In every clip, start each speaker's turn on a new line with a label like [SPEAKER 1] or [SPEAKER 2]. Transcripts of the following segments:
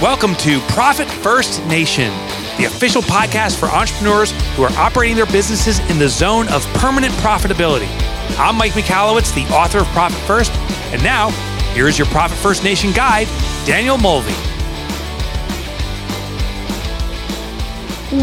[SPEAKER 1] Welcome to Profit First Nation, the official podcast for entrepreneurs who are operating their businesses in the zone of permanent profitability. I'm Mike Michalowicz, the author of Profit First, and now here is your Profit First Nation guide, Danielle Mulvey.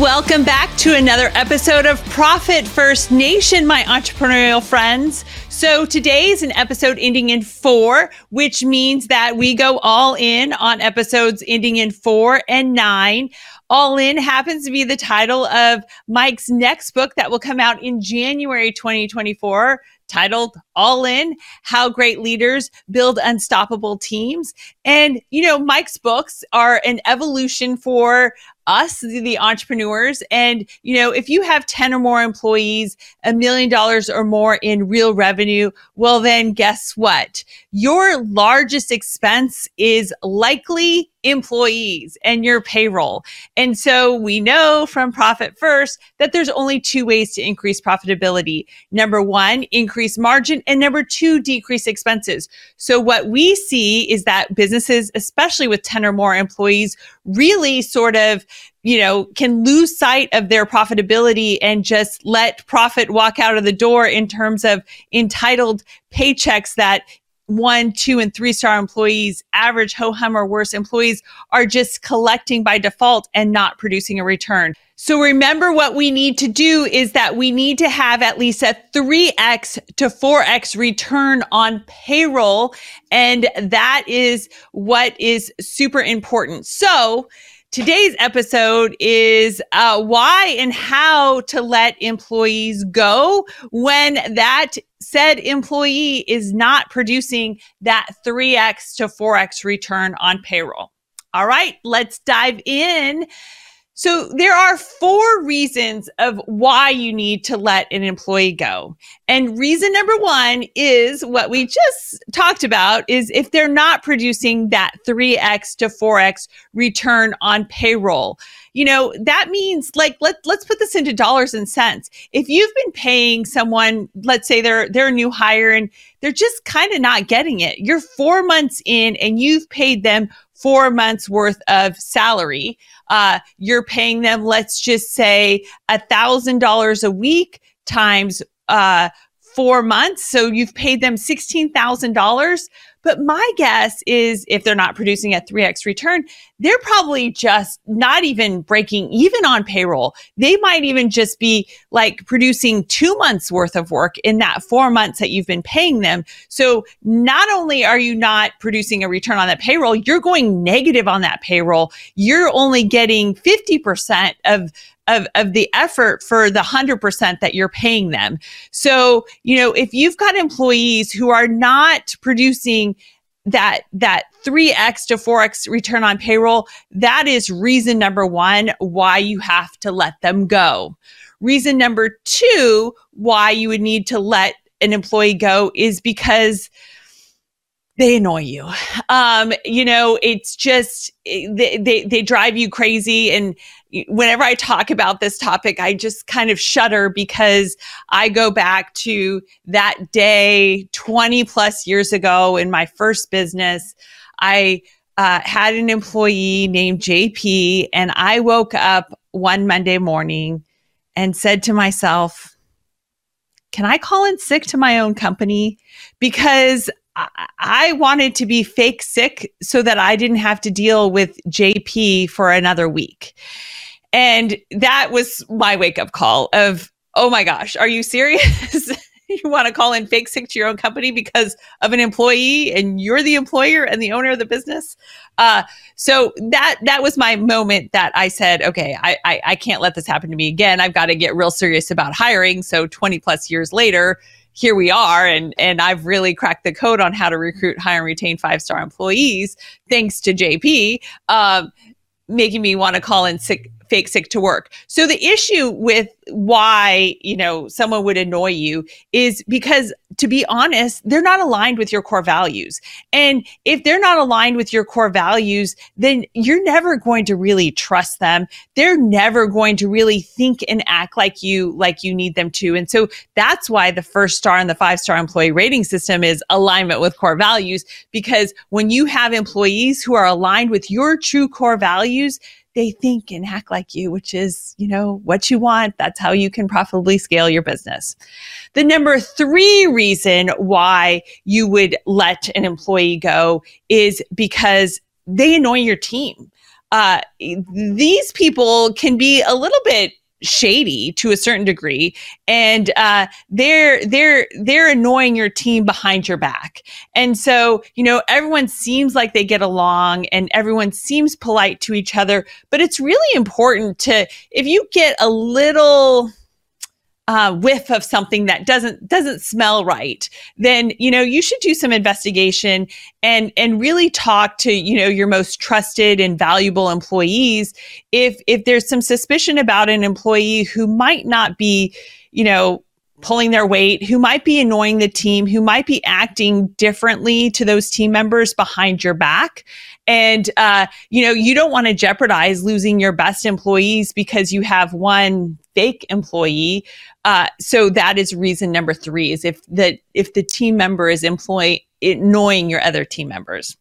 [SPEAKER 2] Welcome back to another episode of Profit First Nation, my entrepreneurial friends. So today is an episode ending in four, which means that we go all in on episodes ending in four and nine. All In happens to be the title of Mike's next book that will come out in January 2024 titled All In How Great Leaders Build Unstoppable Teams. And, you know, Mike's books are an evolution for us, the entrepreneurs. And, you know, if you have 10 or more employees, a million dollars or more in real revenue, well, then guess what? Your largest expense is likely employees and your payroll. And so we know from Profit First that there's only two ways to increase profitability. Number one, increase margin, and number two, decrease expenses. So what we see is that businesses, especially with 10 or more employees, really sort of you know, can lose sight of their profitability and just let profit walk out of the door in terms of entitled paychecks that one, two, and three star employees, average ho hum or worse employees are just collecting by default and not producing a return. So remember what we need to do is that we need to have at least a 3x to 4x return on payroll. And that is what is super important. So Today's episode is uh, why and how to let employees go when that said employee is not producing that 3x to 4x return on payroll. All right, let's dive in so there are four reasons of why you need to let an employee go. And reason number one is what we just talked about is if they're not producing that 3x to 4x return on payroll. You know, that means like let let's put this into dollars and cents. If you've been paying someone, let's say they're they're a new hire and they're just kind of not getting it. You're 4 months in and you've paid them four months worth of salary. Uh, you're paying them, let's just say, a thousand dollars a week times uh, four months. So you've paid them sixteen thousand dollars. But my guess is if they're not producing a 3x return, they're probably just not even breaking even on payroll. They might even just be like producing two months worth of work in that four months that you've been paying them. So not only are you not producing a return on that payroll, you're going negative on that payroll. You're only getting 50% of of, of the effort for the 100% that you're paying them. So, you know, if you've got employees who are not producing that that 3x to 4x return on payroll that is reason number 1 why you have to let them go reason number 2 why you would need to let an employee go is because they annoy you um you know it's just they, they they drive you crazy and whenever I talk about this topic, I just kind of shudder because I go back to that day 20 plus years ago in my first business. I uh, had an employee named JP, and I woke up one Monday morning and said to myself, Can I call in sick to my own company? Because I wanted to be fake sick so that I didn't have to deal with JP for another week. And that was my wake up call of, oh my gosh, are you serious? you want to call in fake sick to your own company because of an employee and you're the employer and the owner of the business. Uh, so that that was my moment that I said, okay, I, I, I can't let this happen to me again. I've got to get real serious about hiring. So 20 plus years later, here we are and and I've really cracked the code on how to recruit, hire, and retain five star employees thanks to JP, um, making me want to call in sick fake sick to work. So the issue with why, you know, someone would annoy you is because to be honest, they're not aligned with your core values. And if they're not aligned with your core values, then you're never going to really trust them. They're never going to really think and act like you like you need them to. And so that's why the first star and the five star employee rating system is alignment with core values because when you have employees who are aligned with your true core values, they think and act like you, which is, you know, what you want. That's how you can profitably scale your business. The number three reason why you would let an employee go is because they annoy your team. Uh, these people can be a little bit shady to a certain degree. And uh, they're they're they're annoying your team behind your back. And so you know everyone seems like they get along and everyone seems polite to each other but it's really important to if you get a little uh, whiff of something that doesn't doesn't smell right, then you know you should do some investigation and and really talk to you know your most trusted and valuable employees if if there's some suspicion about an employee who might not be you know pulling their weight, who might be annoying the team, who might be acting differently to those team members behind your back. And, uh, you know, you don't want to jeopardize losing your best employees because you have one fake employee uh, so that is reason number three is if the if the team member is employing annoying your other team members.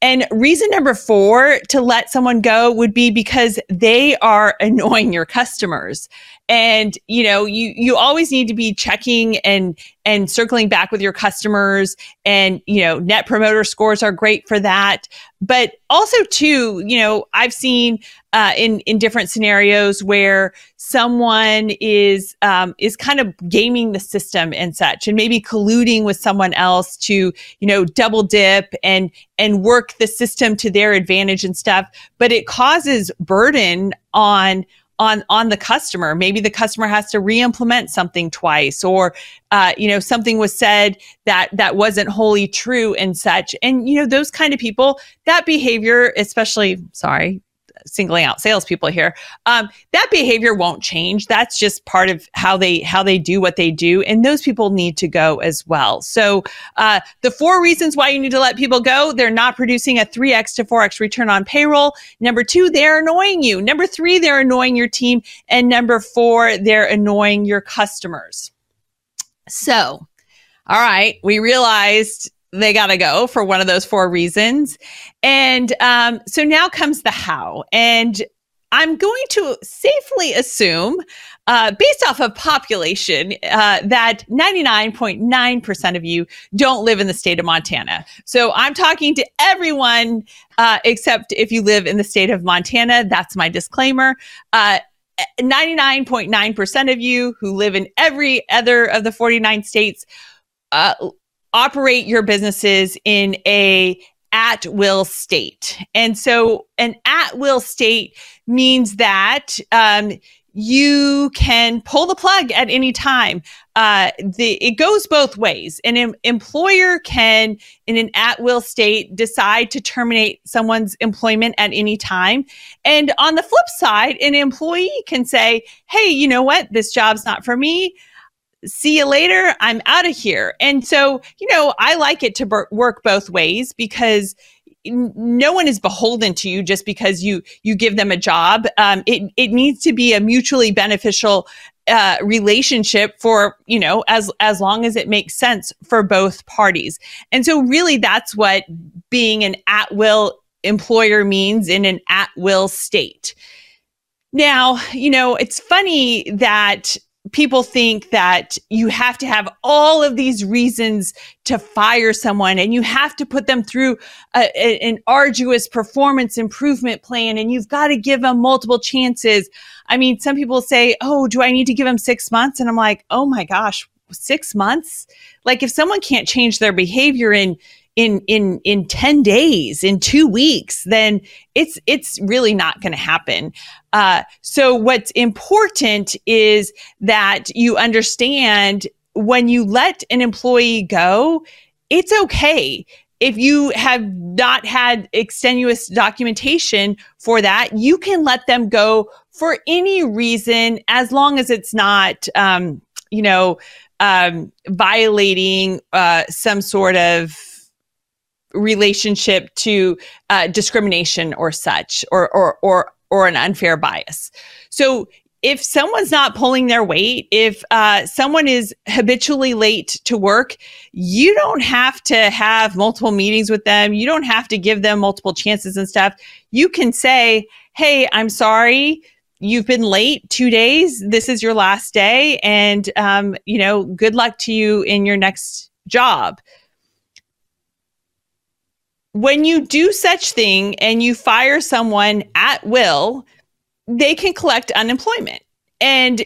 [SPEAKER 2] And reason number four to let someone go would be because they are annoying your customers. And you know, you you always need to be checking and and circling back with your customers. And you know, net promoter scores are great for that. But also, too, you know, I've seen uh, in in different scenarios where someone is um, is kind of gaming the system and such, and maybe colluding with someone else to you know double dip and and work the system to their advantage and stuff. But it causes burden on on on the customer maybe the customer has to re-implement something twice or uh, you know something was said that that wasn't wholly true and such and you know those kind of people that behavior especially sorry singling out salespeople here. Um, that behavior won't change. That's just part of how they how they do what they do, and those people need to go as well. So uh, the four reasons why you need to let people go: they're not producing a three x to four x return on payroll. Number two, they're annoying you. Number three, they're annoying your team, and number four, they're annoying your customers. So, all right, we realized they got to go for one of those four reasons. And um, so now comes the how. And I'm going to safely assume, uh, based off of population, uh, that 99.9% of you don't live in the state of Montana. So I'm talking to everyone uh, except if you live in the state of Montana. That's my disclaimer. 99.9% uh, of you who live in every other of the 49 states uh, operate your businesses in a at will state. And so an at will state means that um, you can pull the plug at any time. Uh, the, it goes both ways. An em- employer can, in an at will state, decide to terminate someone's employment at any time. And on the flip side, an employee can say, hey, you know what? This job's not for me see you later. I'm out of here. And so, you know, I like it to b- work both ways because no one is beholden to you just because you you give them a job. Um, it it needs to be a mutually beneficial uh, relationship for you know as as long as it makes sense for both parties. And so, really, that's what being an at will employer means in an at will state. Now, you know, it's funny that people think that you have to have all of these reasons to fire someone and you have to put them through a, a, an arduous performance improvement plan and you've got to give them multiple chances. I mean, some people say, Oh, do I need to give them six months? And I'm like, Oh my gosh, six months? Like if someone can't change their behavior in in in in 10 days in 2 weeks then it's it's really not going to happen uh, so what's important is that you understand when you let an employee go it's okay. If you have not had extenuous documentation for that, you can let them go for any reason, as long as it's not, um, you know, um, violating uh, some sort of relationship to uh, discrimination or such, or or or or an unfair bias. So if someone's not pulling their weight, if uh, someone is habitually late to work, you don't have to have multiple meetings with them. You don't have to give them multiple chances and stuff. You can say, Hey, I'm sorry. You've been late two days. This is your last day. And, um, you know, good luck to you in your next job. When you do such thing and you fire someone at will, they can collect unemployment. And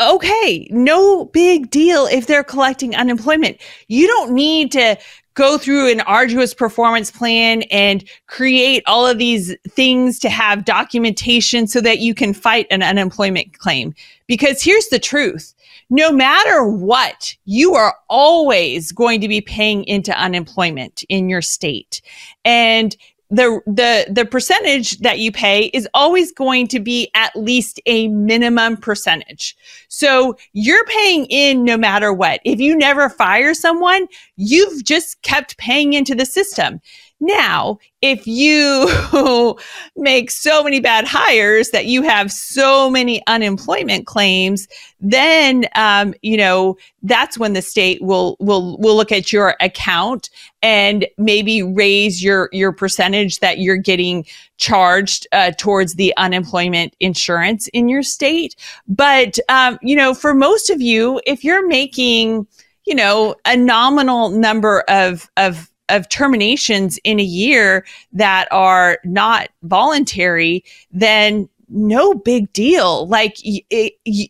[SPEAKER 2] okay, no big deal if they're collecting unemployment. You don't need to go through an arduous performance plan and create all of these things to have documentation so that you can fight an unemployment claim. Because here's the truth. No matter what, you are always going to be paying into unemployment in your state. And the the the percentage that you pay is always going to be at least a minimum percentage. So you're paying in no matter what. If you never fire someone, you've just kept paying into the system. Now, if you make so many bad hires that you have so many unemployment claims, then um, you know that's when the state will will will look at your account and maybe raise your your percentage that you're getting charged uh, towards the unemployment insurance in your state. But um, you know, for most of you, if you're making you know a nominal number of of of terminations in a year that are not voluntary, then no big deal. Like,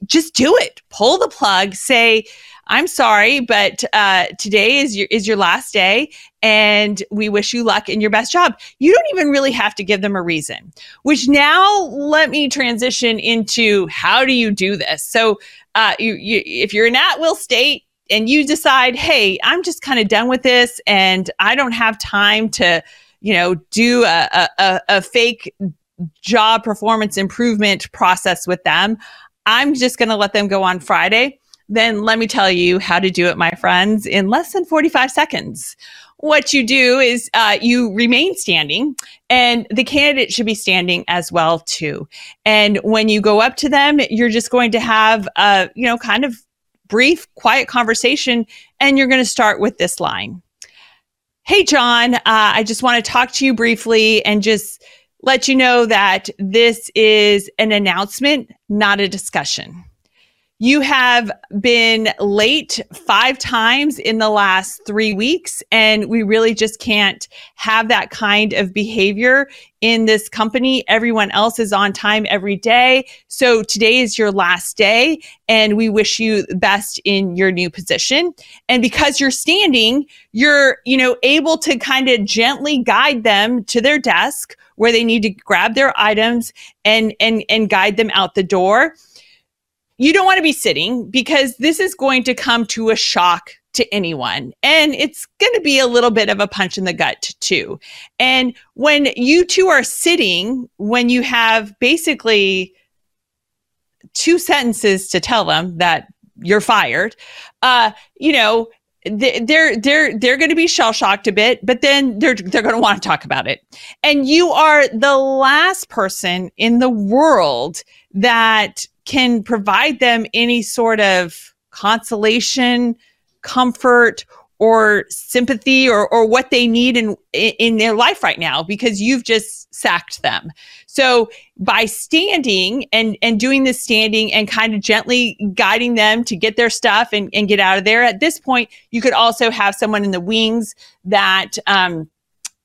[SPEAKER 2] just do it. Pull the plug. Say, "I'm sorry, but uh, today is your is your last day, and we wish you luck in your best job." You don't even really have to give them a reason. Which now let me transition into how do you do this? So, uh, you, you if you're in at will state, and you decide, hey, I'm just kind of done with this and I don't have time to, you know, do a, a, a fake job performance improvement process with them. I'm just going to let them go on Friday. Then let me tell you how to do it, my friends, in less than 45 seconds. What you do is uh, you remain standing, and the candidate should be standing as well too. And when you go up to them, you're just going to have a you know kind of brief, quiet conversation. And you're going to start with this line Hey, John, uh, I just want to talk to you briefly and just let you know that this is an announcement, not a discussion. You have been late five times in the last three weeks, and we really just can't have that kind of behavior in this company. Everyone else is on time every day. So today is your last day, and we wish you the best in your new position. And because you're standing, you're, you know, able to kind of gently guide them to their desk where they need to grab their items and and and guide them out the door you don't want to be sitting because this is going to come to a shock to anyone. And it's going to be a little bit of a punch in the gut, too. And when you two are sitting, when you have basically two sentences to tell them that you're fired, uh, you know, they're they're they're going to be shell shocked a bit, but then they're they're going to want to talk about it. And you are the last person in the world that can provide them any sort of consolation, comfort, or sympathy or, or what they need in in their life right now because you've just sacked them. So by standing and and doing this standing and kind of gently guiding them to get their stuff and, and get out of there, at this point, you could also have someone in the wings that um,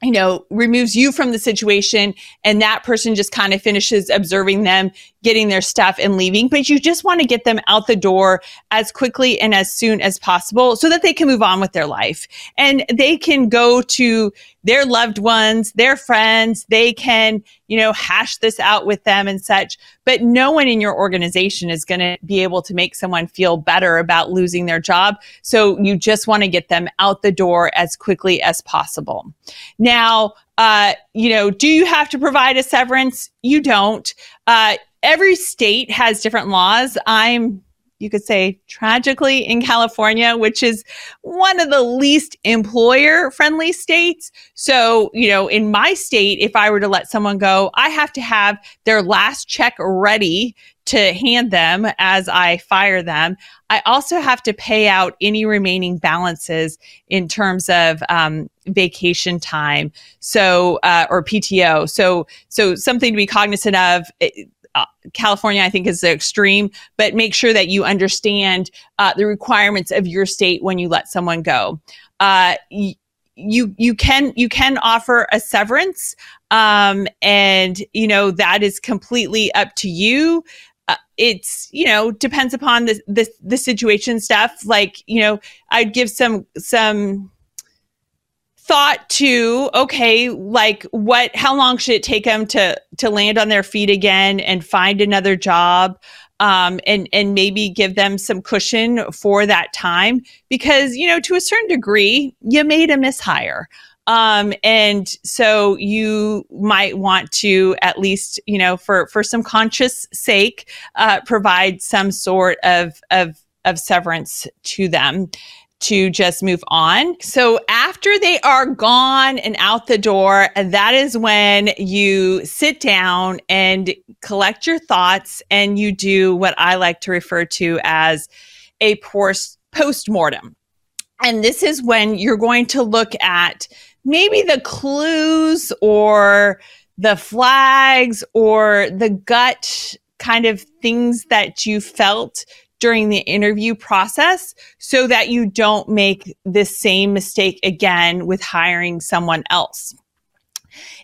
[SPEAKER 2] you know, removes you from the situation and that person just kind of finishes observing them, getting their stuff and leaving. But you just want to get them out the door as quickly and as soon as possible so that they can move on with their life and they can go to their loved ones, their friends. They can, you know, hash this out with them and such. But no one in your organization is going to be able to make someone feel better about losing their job. So you just want to get them out the door as quickly as possible. Now, uh, you know, do you have to provide a severance? You don't. Uh, every state has different laws. I'm you could say tragically in California, which is one of the least employer friendly states. So, you know, in my state, if I were to let someone go, I have to have their last check ready to hand them as I fire them. I also have to pay out any remaining balances in terms of um, vacation time, so uh, or PTO. So, so something to be cognizant of. Uh, California, I think, is the extreme, but make sure that you understand uh, the requirements of your state when you let someone go. Uh, y- you you can you can offer a severance um, and you know that is completely up to you uh, it's you know depends upon the, the the situation stuff like you know i'd give some some thought to okay like what how long should it take them to to land on their feet again and find another job um, and and maybe give them some cushion for that time? Because you know to a certain degree you made a mishire. Um, and so you might want to at least, you know, for for some conscious sake, uh, provide some sort of of of severance to them to just move on. So after they are gone and out the door, that is when you sit down and collect your thoughts and you do what I like to refer to as a post mortem. And this is when you're going to look at maybe the clues or the flags or the gut kind of things that you felt during the interview process so that you don't make the same mistake again with hiring someone else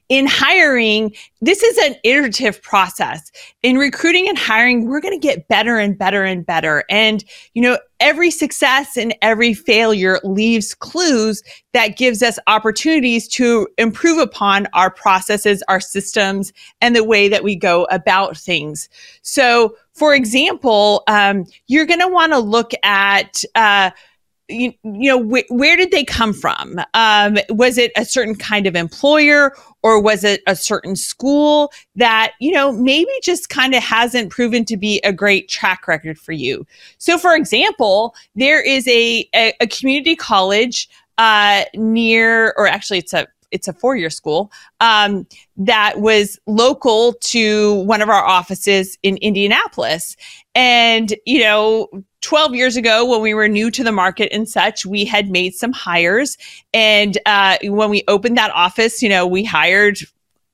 [SPEAKER 2] in hiring, this is an iterative process. In recruiting and hiring, we're going to get better and better and better. And, you know, every success and every failure leaves clues that gives us opportunities to improve upon our processes, our systems, and the way that we go about things. So, for example, um, you're going to want to look at, uh, you, you know wh- where did they come from? Um, was it a certain kind of employer or was it a certain school that you know maybe just kind of hasn't proven to be a great track record for you? So for example there is a, a, a community college uh, near or actually it's a it's a four year school um, that was local to one of our offices in Indianapolis. And, you know, 12 years ago when we were new to the market and such we had made some hires and uh, when we opened that office you know we hired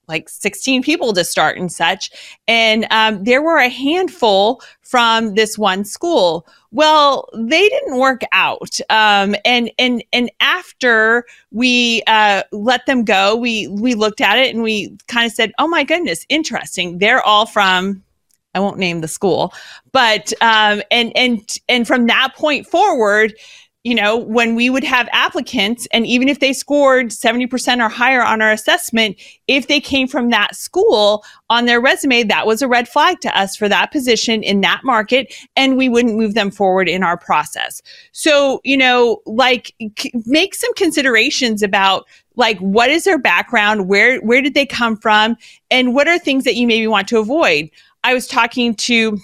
[SPEAKER 2] like 16 people to start and such. And um, there were a handful from this one school. Well they didn't work out. Um, and and and after we uh, let them go we we looked at it and we kind of said oh my goodness interesting. They're all from I won't name the school, but um, and and and from that point forward, you know, when we would have applicants, and even if they scored seventy percent or higher on our assessment, if they came from that school on their resume, that was a red flag to us for that position in that market, and we wouldn't move them forward in our process. So, you know, like c- make some considerations about like what is their background, where where did they come from, and what are things that you maybe want to avoid. I was talking to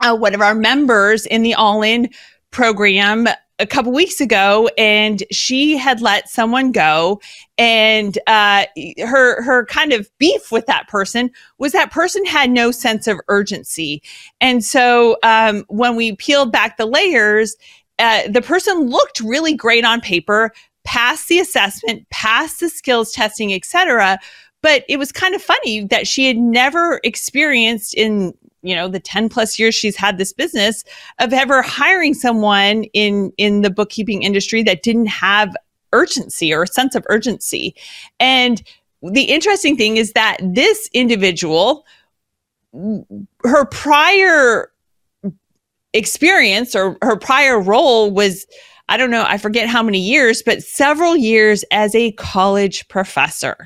[SPEAKER 2] uh, one of our members in the All In program a couple weeks ago and she had let someone go and uh, her her kind of beef with that person was that person had no sense of urgency. And so um, when we peeled back the layers uh, the person looked really great on paper passed the assessment passed the skills testing etc but it was kind of funny that she had never experienced in you know the 10 plus years she's had this business of ever hiring someone in in the bookkeeping industry that didn't have urgency or a sense of urgency and the interesting thing is that this individual her prior experience or her prior role was I don't know, I forget how many years, but several years as a college professor.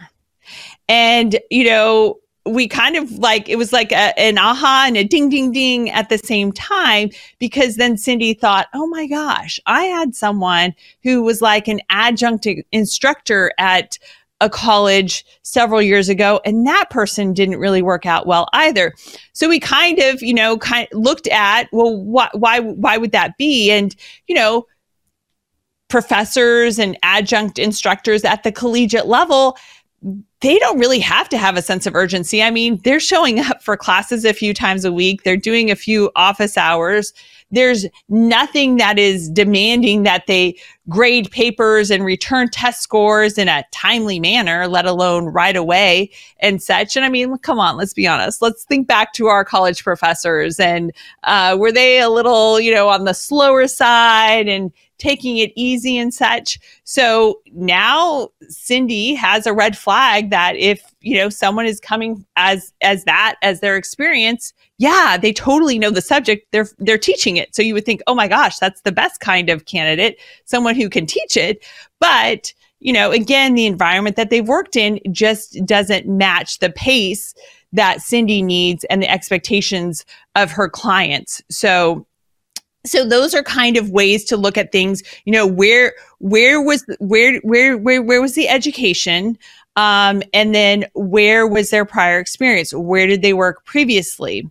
[SPEAKER 2] And, you know, we kind of like it was like a, an aha and a ding ding ding at the same time because then Cindy thought, oh my gosh, I had someone who was like an adjunct instructor at a college several years ago and that person didn't really work out well either. So we kind of you know kind of looked at well why why why would that be? And you know professors and adjunct instructors at the collegiate level they don't really have to have a sense of urgency. I mean, they're showing up for classes a few times a week. They're doing a few office hours. There's nothing that is demanding that they grade papers and return test scores in a timely manner, let alone right away and such. And I mean, come on, let's be honest. Let's think back to our college professors and uh, were they a little, you know, on the slower side and taking it easy and such. So now Cindy has a red flag that if, you know, someone is coming as as that as their experience, yeah, they totally know the subject. They're they're teaching it. So you would think, "Oh my gosh, that's the best kind of candidate, someone who can teach it." But you know, again, the environment that they've worked in just doesn't match the pace that Cindy needs and the expectations of her clients. So so those are kind of ways to look at things. You know where where was where where where, where was the education? Um, and then where was their prior experience? Where did they work previously?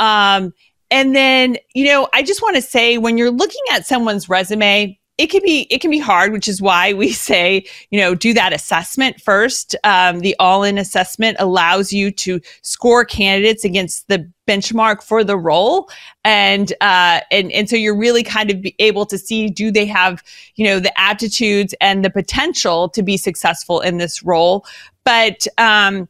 [SPEAKER 2] Um, and then you know i just want to say when you're looking at someone's resume it can be it can be hard which is why we say you know do that assessment first. Um, the all-in assessment allows you to score candidates against the benchmark for the role. And uh, and and so you're really kind of able to see do they have you know the aptitudes and the potential to be successful in this role? But um,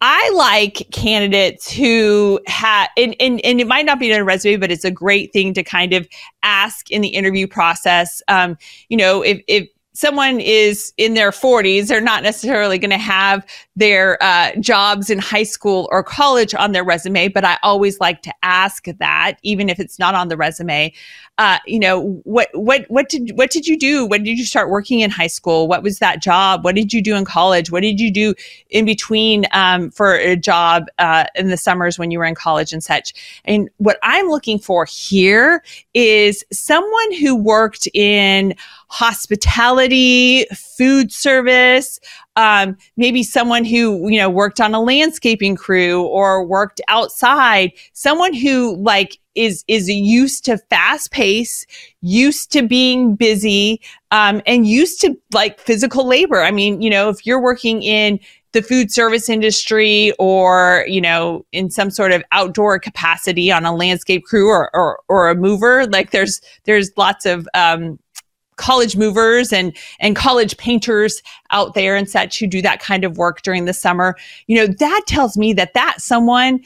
[SPEAKER 2] I like candidates who have, and, and, and it might not be in a resume, but it's a great thing to kind of ask in the interview process. Um, you know, if, if someone is in their 40s, they're not necessarily going to have their uh, jobs in high school or college on their resume, but I always like to ask that, even if it's not on the resume. Uh, you know, what what what did what did you do? When did you start working in high school? What was that job? What did you do in college? What did you do in between um, for a job uh, in the summers when you were in college and such? And what I'm looking for here is someone who worked in hospitality, food service, um, maybe someone who you know worked on a landscaping crew or worked outside, someone who like is is used to fast pace, used to being busy, um, and used to like physical labor. I mean, you know, if you're working in the food service industry or you know in some sort of outdoor capacity on a landscape crew or or, or a mover like there's there's lots of um, college movers and and college painters out there and such who do that kind of work during the summer you know that tells me that that someone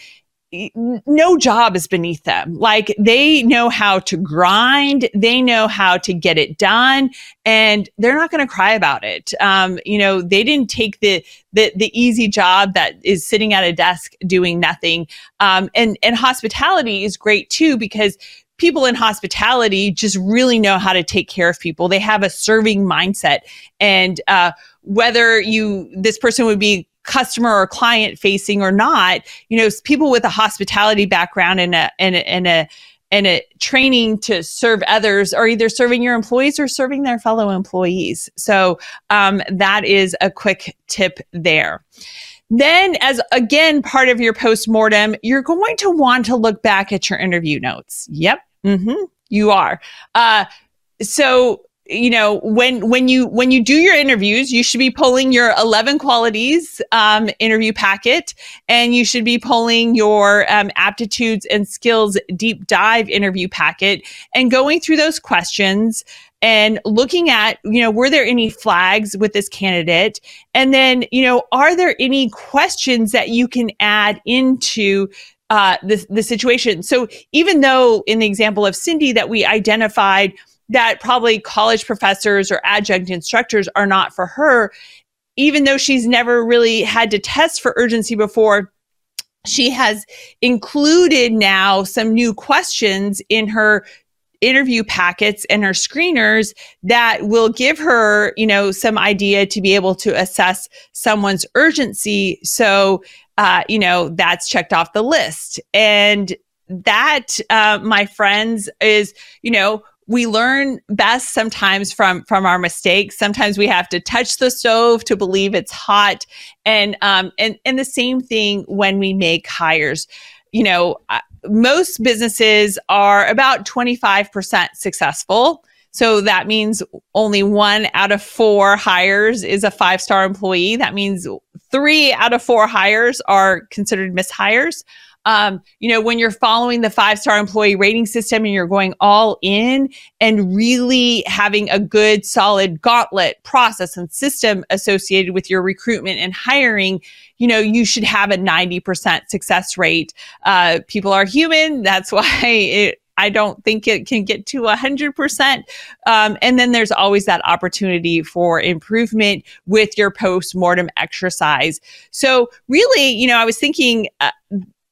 [SPEAKER 2] no job is beneath them. Like they know how to grind, they know how to get it done, and they're not going to cry about it. Um, you know, they didn't take the, the the easy job that is sitting at a desk doing nothing. Um, and and hospitality is great too because people in hospitality just really know how to take care of people. They have a serving mindset. And uh, whether you, this person would be customer or client facing or not, you know, people with a hospitality background and a, and a, and a, and a training to serve others are either serving your employees or serving their fellow employees. So um, that is a quick tip there. Then, as again part of your post mortem, you're going to want to look back at your interview notes. Yep, Mm-hmm. You are. Uh, so you know when when you when you do your interviews you should be pulling your 11 qualities um, interview packet and you should be pulling your um, aptitudes and skills deep dive interview packet and going through those questions and looking at you know were there any flags with this candidate and then you know are there any questions that you can add into uh, the, the situation. So even though in the example of Cindy that we identified that probably college professors or adjunct instructors are not for her, even though she's never really had to test for urgency before, she has included now some new questions in her interview packets and her screeners that will give her, you know, some idea to be able to assess someone's urgency. So uh, you know, that's checked off the list. And that, uh, my friends, is, you know, we learn best sometimes from from our mistakes sometimes we have to touch the stove to believe it's hot and um and and the same thing when we make hires you know most businesses are about 25% successful so that means only one out of four hires is a five star employee. That means three out of four hires are considered mishires um, you know, when you're following the five star employee rating system and you're going all in and really having a good, solid gauntlet process and system associated with your recruitment and hiring, you know, you should have a 90% success rate. Uh, people are human. That's why it, I don't think it can get to 100%. Um, and then there's always that opportunity for improvement with your post mortem exercise. So, really, you know, I was thinking uh,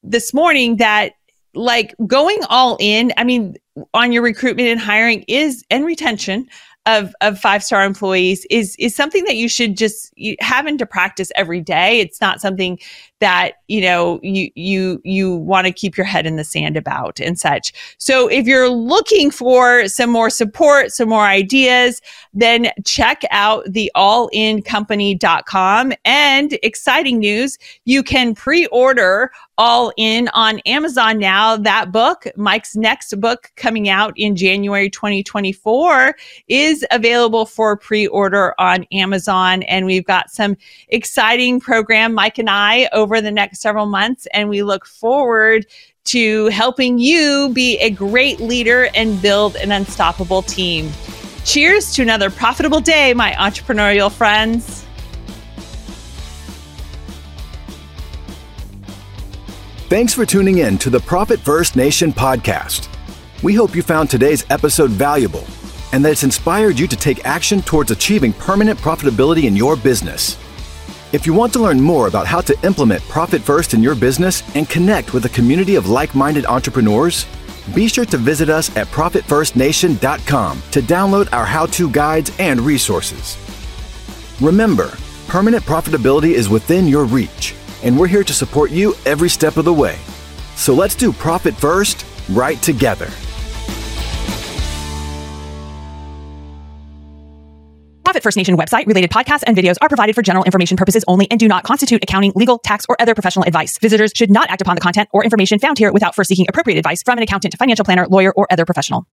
[SPEAKER 2] this morning that like going all in, I mean, on your recruitment and hiring is and retention of of five star employees is is something that you should just have into practice every day. It's not something that you know you you you want to keep your head in the sand about and such. So if you're looking for some more support, some more ideas, then check out the allincompany.com and exciting news, you can pre-order all in on Amazon now. That book, Mike's next book coming out in January 2024 is available for pre-order on Amazon and we've got some exciting program Mike and I over over the next several months. And we look forward to helping you be a great leader and build an unstoppable team. Cheers to another profitable day, my entrepreneurial friends.
[SPEAKER 3] Thanks for tuning in to the Profit First Nation podcast. We hope you found today's episode valuable and that it's inspired you to take action towards achieving permanent profitability in your business. If you want to learn more about how to implement Profit First in your business and connect with a community of like minded entrepreneurs, be sure to visit us at ProfitFirstNation.com to download our how to guides and resources. Remember, permanent profitability is within your reach, and we're here to support you every step of the way. So let's do Profit First right together.
[SPEAKER 4] First Nation website related podcasts and videos are provided for general information purposes only and do not constitute accounting, legal, tax, or other professional advice. Visitors should not act upon the content or information found here without first seeking appropriate advice from an accountant, financial planner, lawyer, or other professional.